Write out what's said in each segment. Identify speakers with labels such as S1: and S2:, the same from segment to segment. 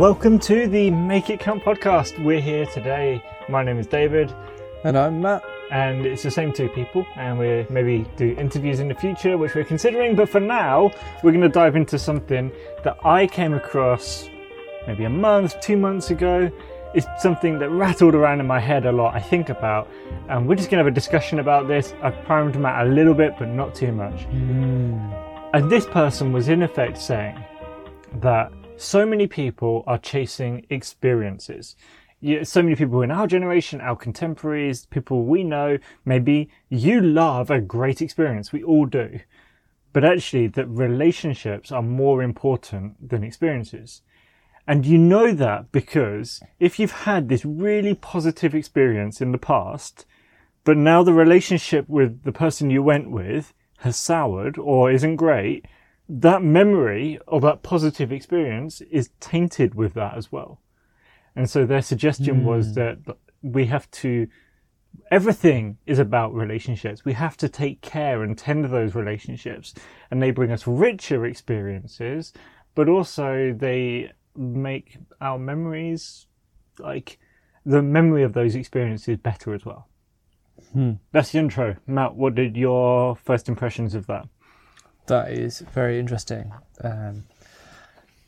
S1: Welcome to the Make It Count podcast. We're here today. My name is David,
S2: And I'm Matt.
S1: and it's the same two people. And we're maybe do interviews in the future, which we're considering. But for now, we're going to dive into something that I came across maybe a month, two months ago. It's something that rattled around in my head a lot. I think about, and we're just going to have a discussion about this. I've primed Matt a little bit, but not too much. Hmm. And this person was in effect saying that so many people are chasing experiences. So many people in our generation, our contemporaries, people we know, maybe you love a great experience. We all do. But actually, that relationships are more important than experiences. And you know that because if you've had this really positive experience in the past, but now the relationship with the person you went with has soured or isn't great, that memory of that positive experience is tainted with that as well. And so their suggestion was hmm. that we have to, everything is about relationships. We have to take care and tend to those relationships and they bring us richer experiences, but also they make our memories like the memory of those experiences better as well. Hmm. That's the intro. Matt, what did your first impressions of that?
S2: That is very interesting. Um,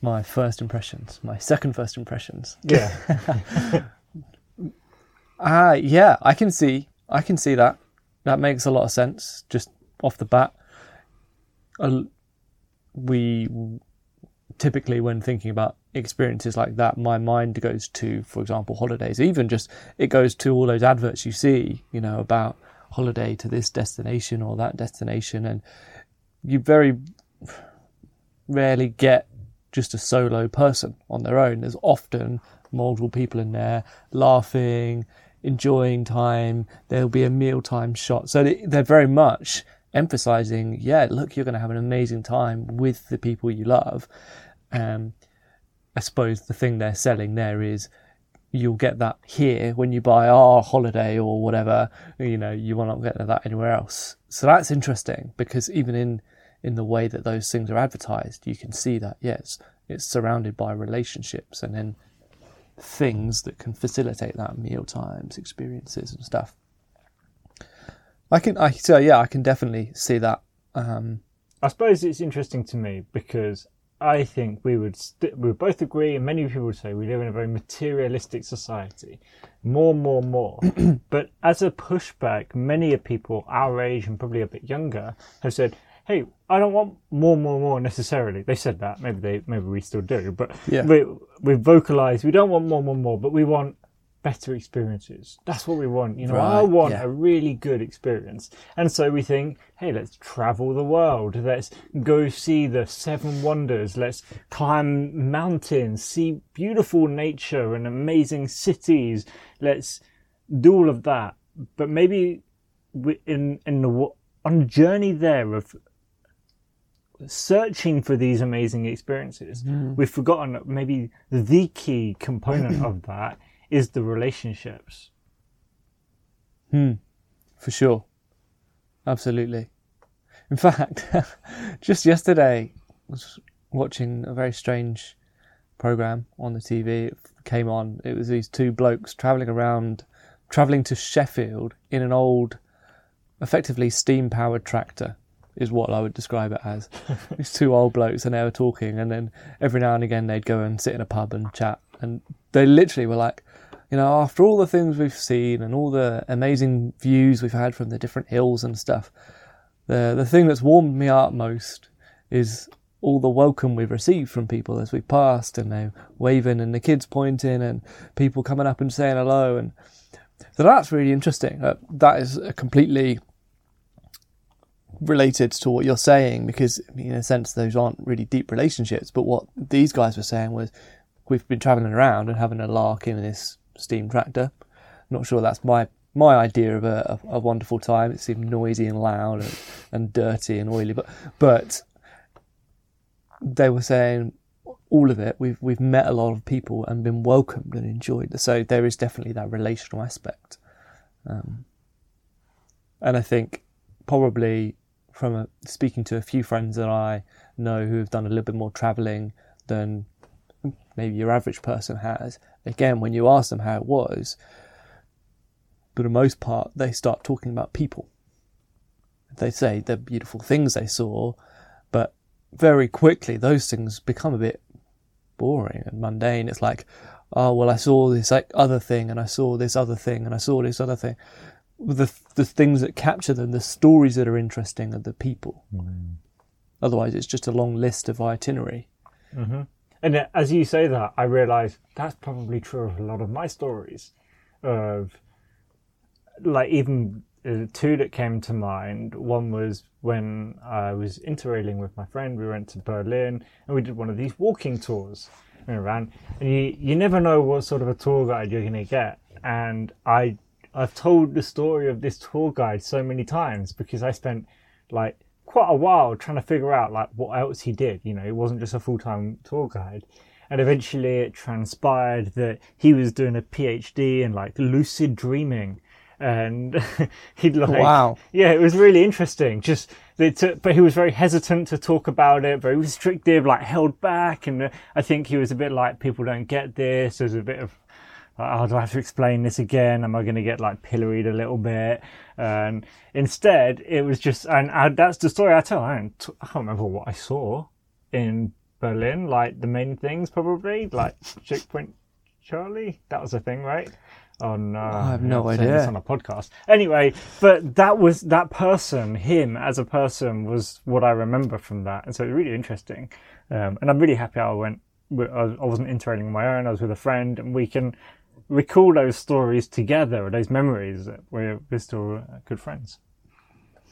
S2: my first impressions, my second first impressions.
S1: Yeah.
S2: Ah, yeah, I can see, I can see that. That makes a lot of sense just off the bat. Uh, we typically, when thinking about experiences like that, my mind goes to, for example, holidays. Even just it goes to all those adverts you see, you know, about holiday to this destination or that destination, and you very rarely get just a solo person on their own. There's often multiple people in there laughing, enjoying time. There'll be a mealtime shot. So they- they're very much emphasizing, yeah, look, you're going to have an amazing time with the people you love. Um, I suppose the thing they're selling there is you'll get that here when you buy our holiday or whatever. You know, you will not get that anywhere else. So that's interesting because even in in the way that those things are advertised, you can see that yes, it's surrounded by relationships and then things that can facilitate that meal times, experiences, and stuff. I can, I so yeah, I can definitely see that. Um,
S1: I suppose it's interesting to me because I think we would st- we would both agree, and many people would say we live in a very materialistic society, more, more, more. but as a pushback, many of people our age and probably a bit younger have said, "Hey, I don't want more, more, more necessarily." They said that. Maybe they, maybe we still do, but
S2: Yeah.
S1: we we vocalize we don't want more, more, more, but we want better experiences. That's what we want. You know, I want
S2: yeah.
S1: a really good experience. And so we think, hey, let's travel the world. Let's go see the seven wonders. Let's climb mountains, see beautiful nature and amazing cities. Let's do all of that. But maybe we, in in the on journey there of searching for these amazing experiences, we've forgotten maybe the key component of that is the relationships.
S2: Hmm, for sure, absolutely. In fact, just yesterday, I was watching a very strange program on the TV. It came on. It was these two blokes traveling around, traveling to Sheffield in an old, effectively steam-powered tractor. Is what I would describe it as. These two old blokes, and they were talking, and then every now and again they'd go and sit in a pub and chat. And they literally were like, you know, after all the things we've seen and all the amazing views we've had from the different hills and stuff, the the thing that's warmed me up most is all the welcome we've received from people as we passed and they waving and the kids pointing and people coming up and saying hello and so that's really interesting. Uh, that is a completely related to what you're saying because in a sense those aren't really deep relationships but what these guys were saying was we've been traveling around and having a lark in this steam tractor. Not sure that's my my idea of a, a, a wonderful time. It seemed noisy and loud and, and dirty and oily but but they were saying all of it we've we've met a lot of people and been welcomed and enjoyed. So there is definitely that relational aspect. Um, and I think probably from a, speaking to a few friends that I know who have done a little bit more travelling than maybe your average person has. Again, when you ask them how it was, for the most part, they start talking about people. They say the beautiful things they saw, but very quickly those things become a bit boring and mundane. It's like, oh well, I saw this like other thing, and I saw this other thing, and I saw this other thing. The the things that capture them, the stories that are interesting, are the people.
S1: Mm.
S2: Otherwise, it's just a long list of itinerary.
S1: Mm-hmm. And uh, as you say that, I realise that's probably true of a lot of my stories. Of like even uh, two that came to mind. One was when I was interrailing with my friend. We went to Berlin and we did one of these walking tours around. And you you never know what sort of a tour guide you're going to get. And I I've told the story of this tour guide so many times because I spent like quite a while trying to figure out like what else he did. You know, he wasn't just a full time tour guide. And eventually it transpired that he was doing a PhD in like lucid dreaming. And he'd like,
S2: Wow.
S1: yeah, it was really interesting. Just, they took, but he was very hesitant to talk about it, very restrictive, like held back. And I think he was a bit like, people don't get this. There's a bit of, like, oh, do I have to explain this again? Am I going to get like pilloried a little bit? And instead, it was just, and I, that's the story I tell. I, don't, I can't remember what I saw in Berlin. Like the main things, probably like Checkpoint Charlie. That was a thing, right? On uh,
S2: I have no
S1: I'm this on a podcast. Anyway, but that was that person. Him as a person was what I remember from that, and so it was really interesting. Um, and I'm really happy I went. I I wasn't interrailing on my own. I was with a friend, and we can recall those stories together, or those memories. that We're, we're still uh, good friends.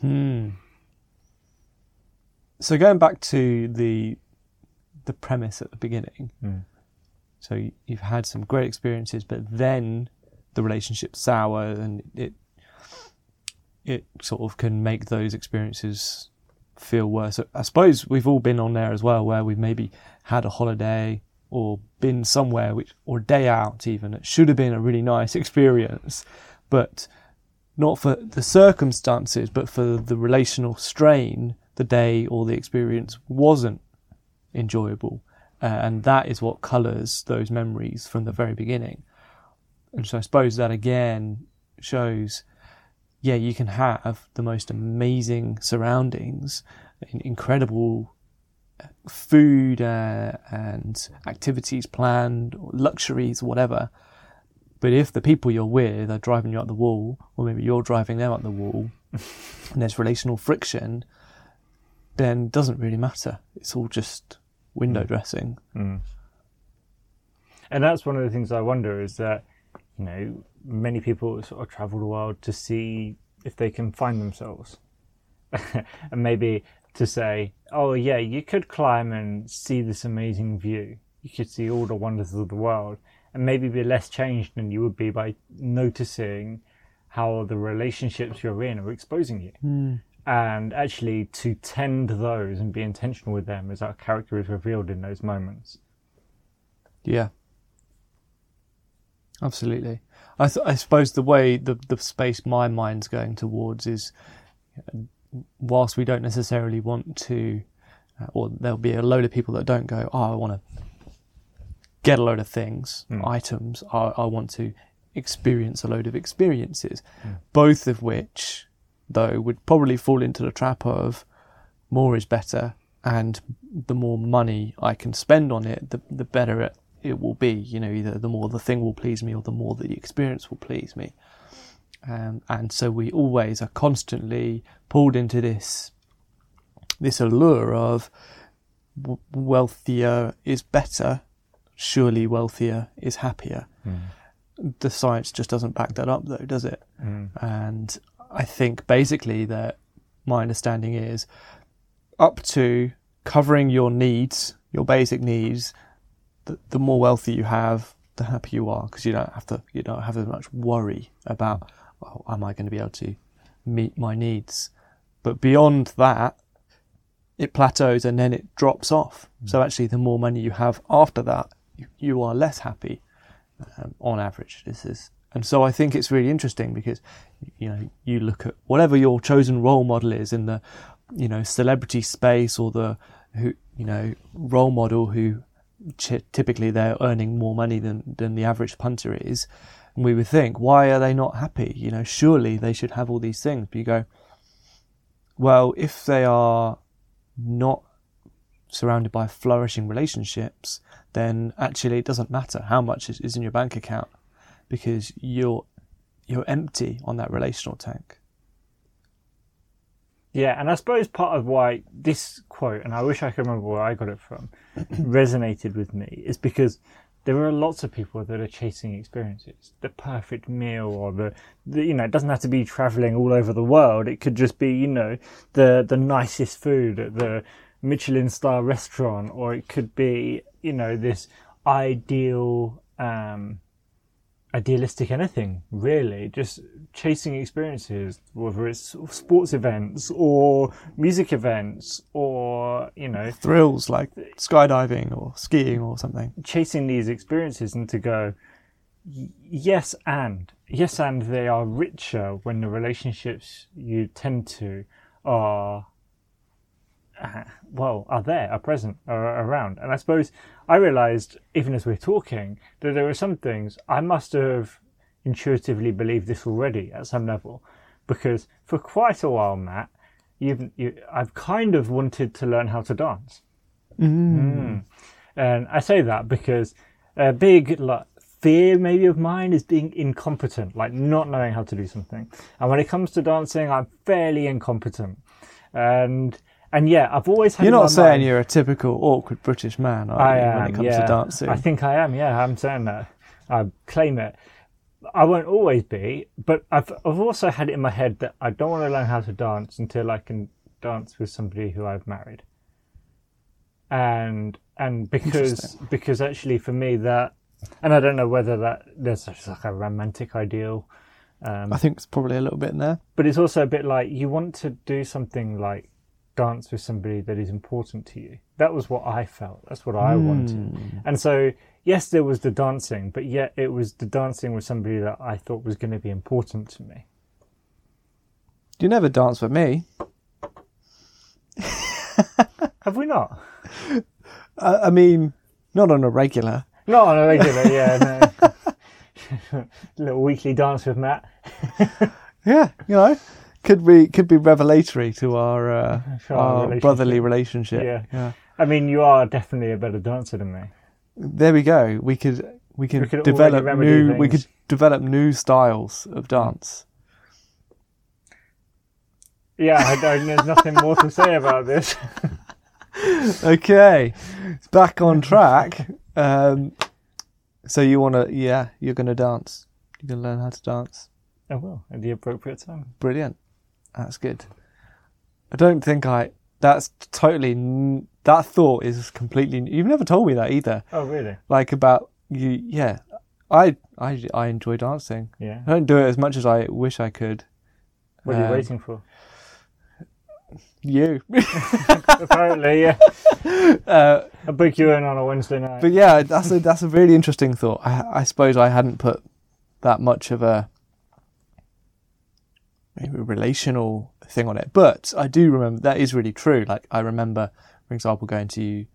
S2: Hmm. So going back to the the premise at the beginning,
S1: Mm.
S2: so you- you've had some great experiences, but then the relationship sour, and it it sort of can make those experiences feel worse. I suppose we've all been on there as well, where we've maybe had a holiday or been somewhere which or a day out even it should have been a really nice experience, but not for the circumstances, but for the relational strain, the day or the experience wasn't enjoyable. Uh, and that is what colours those memories from the very beginning. And so I suppose that again shows, yeah, you can have the most amazing surroundings, incredible food uh, and activities planned, luxuries, whatever. But if the people you're with are driving you up the wall, or maybe you're driving them up the wall, and there's relational friction, then it doesn't really matter. It's all just window dressing.
S1: And that's one of the things I wonder is that, you know, many people sort of travel the world to see if they can find themselves. and maybe to say, oh, yeah, you could climb and see this amazing view. You could see all the wonders of the world and maybe be less changed than you would be by noticing how the relationships you're in are exposing you. And actually, to tend those and be intentional with them as our character is revealed in those moments.
S2: Yeah. Absolutely. I, th- I suppose the way the, the space my mind's going towards is, uh, whilst we don't necessarily want to, uh, or there'll be a load of people that don't go, oh, I want to get a load of things, items. I, I want to experience a load of experiences, both of which, though, would probably fall into the trap of more is better, and the more money I can spend on it, the the better it, it will be. You know, either the more the thing will please me, or the more the experience will please me. Um, and so we always are constantly pulled into this this allure of w- wealthier is better. Surely wealthier is happier. The science just doesn't back that up, though, does it? And I think basically that my understanding is up to covering your needs, your basic needs, the, the more wealthy you have, the happier you are because you don't have to, you don't have as much worry about, oh, am I going to be able to meet my needs? But beyond that, it plateaus and then it drops off. So actually, the more money you have after that, you, you are less happy um, on average. This is, and so I think it's really interesting because you know you look at whatever your chosen role model is in the you know celebrity space or the who you know role model who ch- typically they're earning more money than than the average punter is. And we would think, why are they not happy? You know, surely they should have all these things. But you go, well, if they are not surrounded by flourishing relationships, then actually it doesn't matter how much is in your bank account because you're you're empty on that relational tank.
S1: Yeah, and I suppose part of why this quote, and I wish I could remember where I got it from, resonated with me is because there are lots of people that are chasing experiences, the perfect meal, or the, the, you know, it doesn't have to be traveling all over the world. It could just be, you know, the the nicest food at the Michelin star restaurant, or it could be, you know, this ideal um, idealistic anything really just chasing experiences whether it's sports events or music events or you know
S2: thrills like skydiving or skiing or something
S1: chasing these experiences and to go yes and yes and they are richer when the relationships you tend to are uh, well, are there, are present, are around. And I suppose I realized, even as we're talking, that there are some things I must have intuitively believed this already at some level. Because for quite a while, Matt, you've, you, I've kind of wanted to learn how to dance.
S2: Mm. Mm.
S1: And I say that because a big like, fear maybe of mine is being incompetent, like not knowing how to do something. And when it comes to dancing, I'm fairly incompetent. And and yeah, I've always had.
S2: You're not saying
S1: mind,
S2: you're a typical awkward British man, are
S1: I
S2: you,
S1: am,
S2: when it comes
S1: yeah.
S2: to dancing?
S1: I think I am. Yeah, I'm saying that. I claim it. I won't always be, but I've I've also had it in my head that I don't want to learn how to dance until I can dance with somebody who I've married. And and because because actually for me that, and I don't know whether that there's like a romantic ideal. Um,
S2: I think it's probably a little bit in there.
S1: But it's also a bit like you want to do something like dance with somebody that is important to you. That was what I felt. That's what I mm. wanted. And so, yes, there was the dancing, but yet it was the dancing with somebody that I thought was going to be important to me.
S2: You never dance with me.
S1: Have we not?
S2: Uh, I mean, not on a regular.
S1: Not on a regular, yeah. No. Little weekly dance with Matt.
S2: yeah, you know could be could be revelatory to our, uh, our, our relationship. brotherly relationship.
S1: Yeah. yeah. I mean, you are definitely a better dancer than me.
S2: There we go. We could we could, we could develop new things. we could develop new styles of dance.
S1: Yeah, I there's nothing more to say about this.
S2: okay, back on track. Um, so you want to? Yeah, you're going to dance. You're going to learn how to dance.
S1: I will at the appropriate time.
S2: Brilliant. That's good. I don't think I. That's totally. That thought is completely. You've never told me that either.
S1: Oh, really?
S2: Like about you. Yeah. I I I enjoy dancing.
S1: Yeah.
S2: I don't do it as much as I wish I could.
S1: What are you um, waiting for?
S2: You.
S1: Apparently, yeah. Uh, I'll book you in on a Wednesday night.
S2: But yeah, that's a that's a really interesting thought. I, I suppose I hadn't put that much of a maybe a relational thing on it. But I do remember that is really true. Like I remember, for example, going to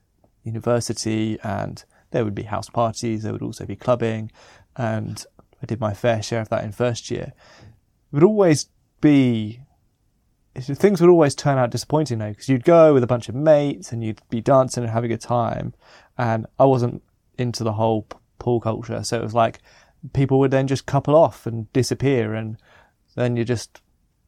S2: university and there would be house parties, there would also be clubbing, and I did my fair share of that in first year. It would always be things would always turn out disappointing though, because you'd go with a bunch of mates and you'd be dancing and having a good time, and I wasn't into the whole pool culture, so it was like people would then just couple off and disappear, and then you just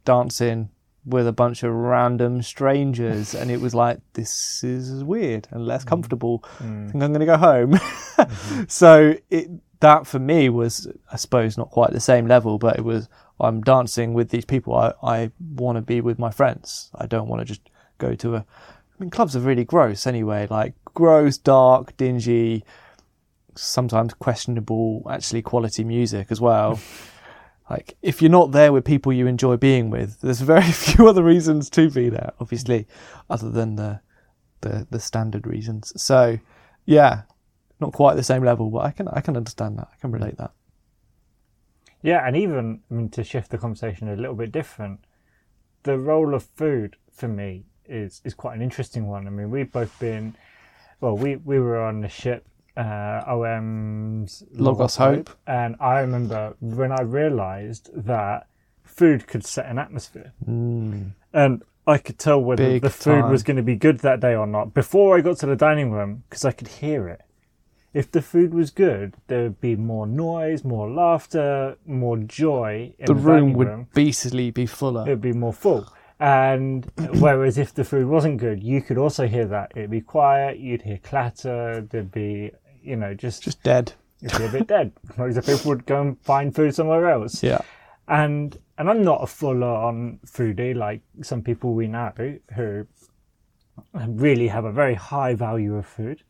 S2: dancing with a bunch of random strangers, and it was like, this is weird and less mm. comfortable. Mm. I think I'm going to go home. mm-hmm. So it, that for me was, I suppose, not quite the same level, but it was, I'm dancing with these people. I, I want to be with my friends. I don't want to just go to a, I mean, clubs are really gross anyway, like gross, dark, dingy, sometimes questionable, actually quality music as well. like if you're not there with people you enjoy being with, there's very few other reasons to be there, obviously, other than the the, the standard reasons. So yeah, not quite the same level, but I can I can understand that. I can relate that.
S1: Yeah, and even I mean to shift the conversation a little bit different, the role of food for me is is quite an interesting one. I mean, we've both been well, we we were on the ship. Uh, OM's
S2: Logos Hope.
S1: and I remember when I realised that food could set an atmosphere, and I could tell whether
S2: Big
S1: the food
S2: time.
S1: was going to be good that day or not before I got to the dining room because I could hear it. If the food was good, there would be more noise, more laughter, more joy. In
S2: The
S1: the,
S2: room would
S1: room.
S2: beastly be fuller.
S1: It would be more full. And whereas if the food wasn't good, you could also hear that. It'd be quiet, you'd hear clatter, there'd be, you know, just,
S2: Just dead.
S1: it'd be a bit dead. Loads of people would go and find food somewhere else.
S2: Yeah.
S1: And and I'm not a full on foodie like some people we know who really have a very high value of food.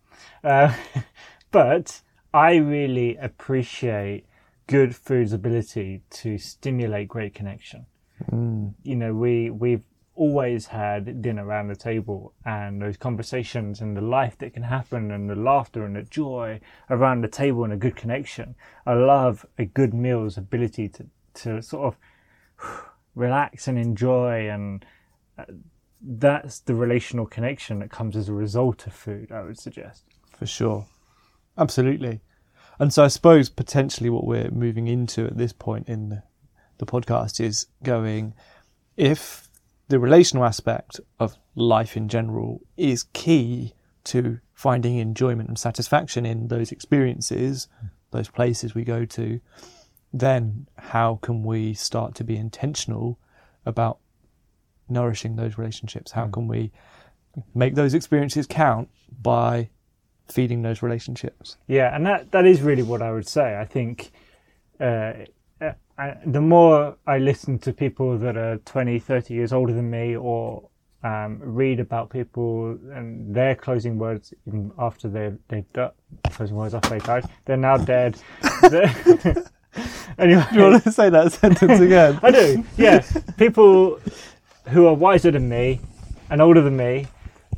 S1: Uh, but I really appreciate good food's ability to stimulate great connection. You know, we we've always had dinner around the table and those conversations and the life that can happen and the laughter and the joy around the table and a good connection. I love a good meal's ability to, to sort of relax and enjoy and uh, that's the relational connection that comes as a result of food, I would suggest.
S2: for sure. Absolutely. And so I suppose potentially what we're moving into at this point in the, the podcast is going if the relational aspect of life in general is key to finding enjoyment and satisfaction in those experiences, those places we go to, then how can we start to be intentional about nourishing those relationships? How can we make those experiences count by feeding those relationships?
S1: Yeah, and that, that is really what I would say. I think uh, uh, I, the more I listen to people that are 20, 30 years older than me or um, read about people and their closing words even after they've, they've done, closing words after they died, they're now dead. Anyway.
S2: Do you want to say that sentence again?
S1: I do. Yeah, people who are wiser than me and older than me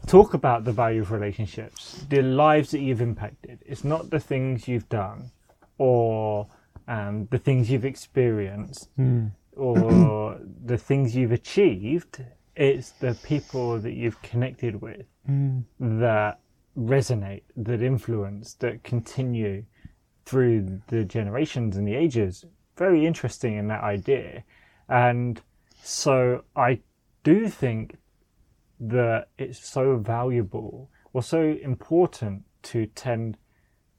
S1: talk about the value of relationships, the lives that you've impacted. It's not the things you've done or um, the things you've experienced or the things you've achieved. It's the people that you've connected with that resonate, that influence, that continue through the generations and the ages. Very interesting in that idea. And so I do think that it's so valuable or so important to tend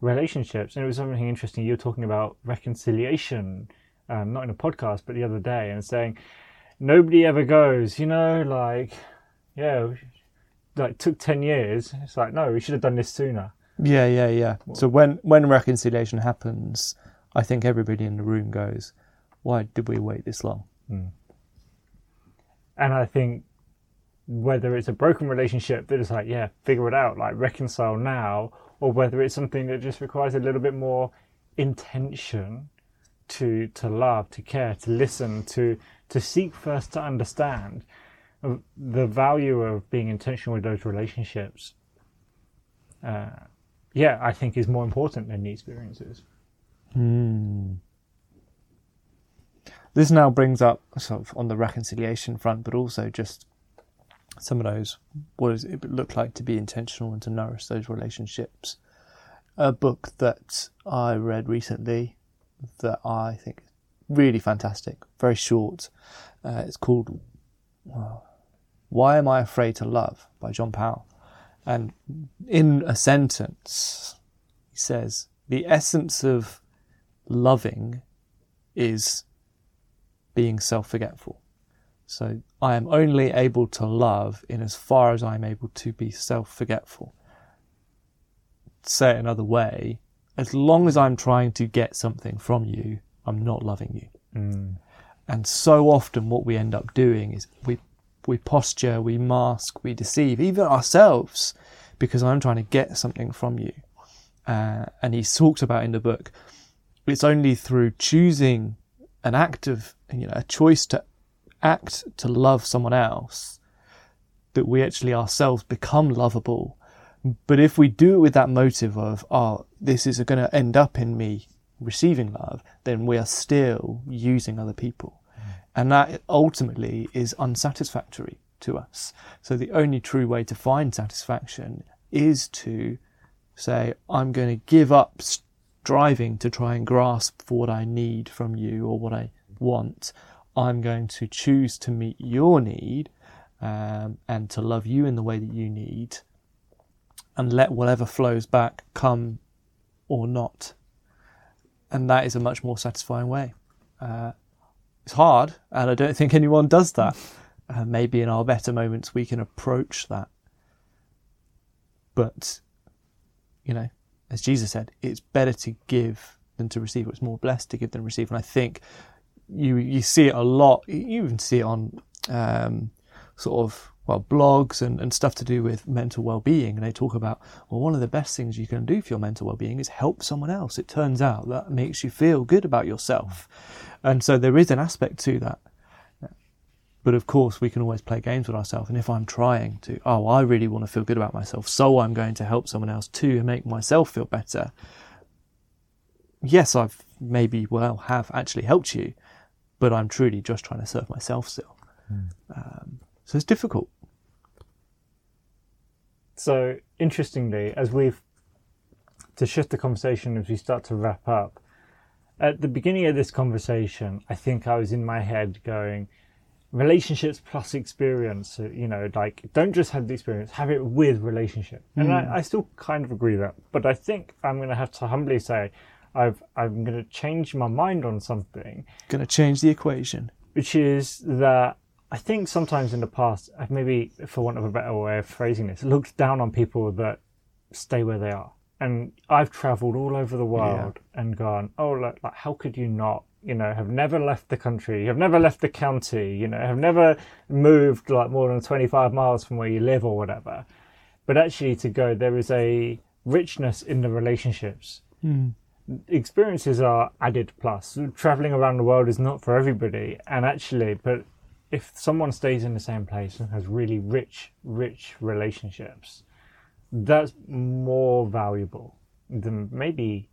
S1: relationships. And it was something interesting. You were talking about reconciliation, um, not in a podcast, but the other day, and saying nobody ever goes, you know, like, yeah, like took 10 years. It's like, no, we should have done this sooner.
S2: Yeah, yeah, yeah. So when when reconciliation happens, I think everybody in the room goes, "Why did we wait this long?"
S1: And I think whether it's a broken relationship that is like, yeah, figure it out, like reconcile now, or whether it's something that just requires a little bit more intention to to love, to care, to listen, to to seek first to understand the value of being intentional with those relationships. Uh, yeah, I think is more important than the experiences.
S2: This now brings up sort of on the reconciliation front, but also just some of those what does it look like to be intentional and to nourish those relationships. A book that I read recently that I think is really fantastic, very short. Uh, it's called "Why Am I Afraid to Love" by John Powell, and in a sentence, he says the essence of loving is being self forgetful. So I am only able to love in as far as I'm able to be self forgetful. Say it another way, as long as I'm trying to get something from you, I'm not loving you. And so often what we end up doing is we we posture, we mask, we deceive, even ourselves, because I'm trying to get something from you. Uh, and he's talked about in the book, it's only through choosing an act of, you know, a choice to act to love someone else that we actually ourselves become lovable. But if we do it with that motive of, oh, this is going to end up in me receiving love, then we are still using other people. Mm. And that ultimately is unsatisfactory to us. So the only true way to find satisfaction is to say, I'm going to give up striving to try and grasp for what I need from you or what I want. I'm going to choose to meet your need um, and to love you in the way that you need and let whatever flows back come or not. And that is a much more satisfying way. Uh, it's hard, and I don't think anyone does that. Uh, maybe in our better moments we can approach that. But, you know, as Jesus said, it's better to give than to receive. It's more blessed to give than receive. And I think you you see it a lot. You even see it on um, sort of well blogs and, and stuff to do with mental well-being. And they talk about well one of the best things you can do for your mental well-being is help someone else. It turns out that makes you feel good about yourself. And so there is an aspect to that. But of course we can always play games with ourselves. And if i'm trying to oh i really want to feel good about myself so i'm going to help someone else too and make myself feel better. Yes i've maybe well have actually helped you but i'm truly just trying to serve myself still mm. um, so it's difficult.
S1: So interestingly, as we've to shift the conversation as we start to wrap up, at the beginning of this conversation, I think I was in my head going, relationships plus experience. You know, like don't just have the experience, have it with relationship. And mm. I, hmm. I, still kind of agree with that. But I think I'm going to have to humbly say, I've I'm going to change my mind on something.
S2: Going to change the equation,
S1: which is that I think sometimes in the past, I've maybe, for want of a better way of phrasing this, looked down on people that stay where they are. And I've travelled all over the world yeah. and gone, oh, look, like, how could you not? You know, have never left the country, have never left the county, you know, have never moved like more than 25 miles from where you live or whatever. But actually, to go, there is a richness in the relationships.
S2: Mm
S1: experiences are added plus. Traveling around the world is not for everybody, and actually, but if someone stays in the same place and has really rich, rich relationships, that's more valuable than maybe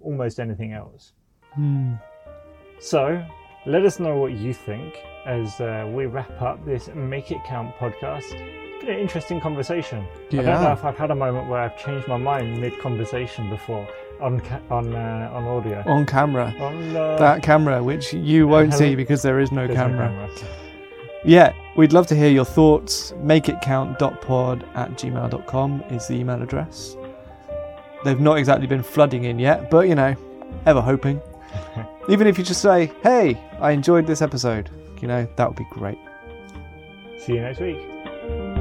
S1: almost anything else.
S2: Mm.
S1: So, let us know what you think as uh, we wrap up this Make It Count podcast. Been an interesting conversation.
S2: Yeah.
S1: I don't know if I've had a moment where I've changed my mind mid conversation before on ca- on uh, on audio.
S2: On camera.
S1: On uh,
S2: that camera, which you won't see because there is no camera.
S1: No camera
S2: yeah, we'd love to hear your thoughts. Makeitcount.pod at gmail.com is the email address. They've not exactly been flooding in yet, but you know, ever hoping. Even if you just say, hey, I enjoyed this episode, you know, that would be great.
S1: See you next week.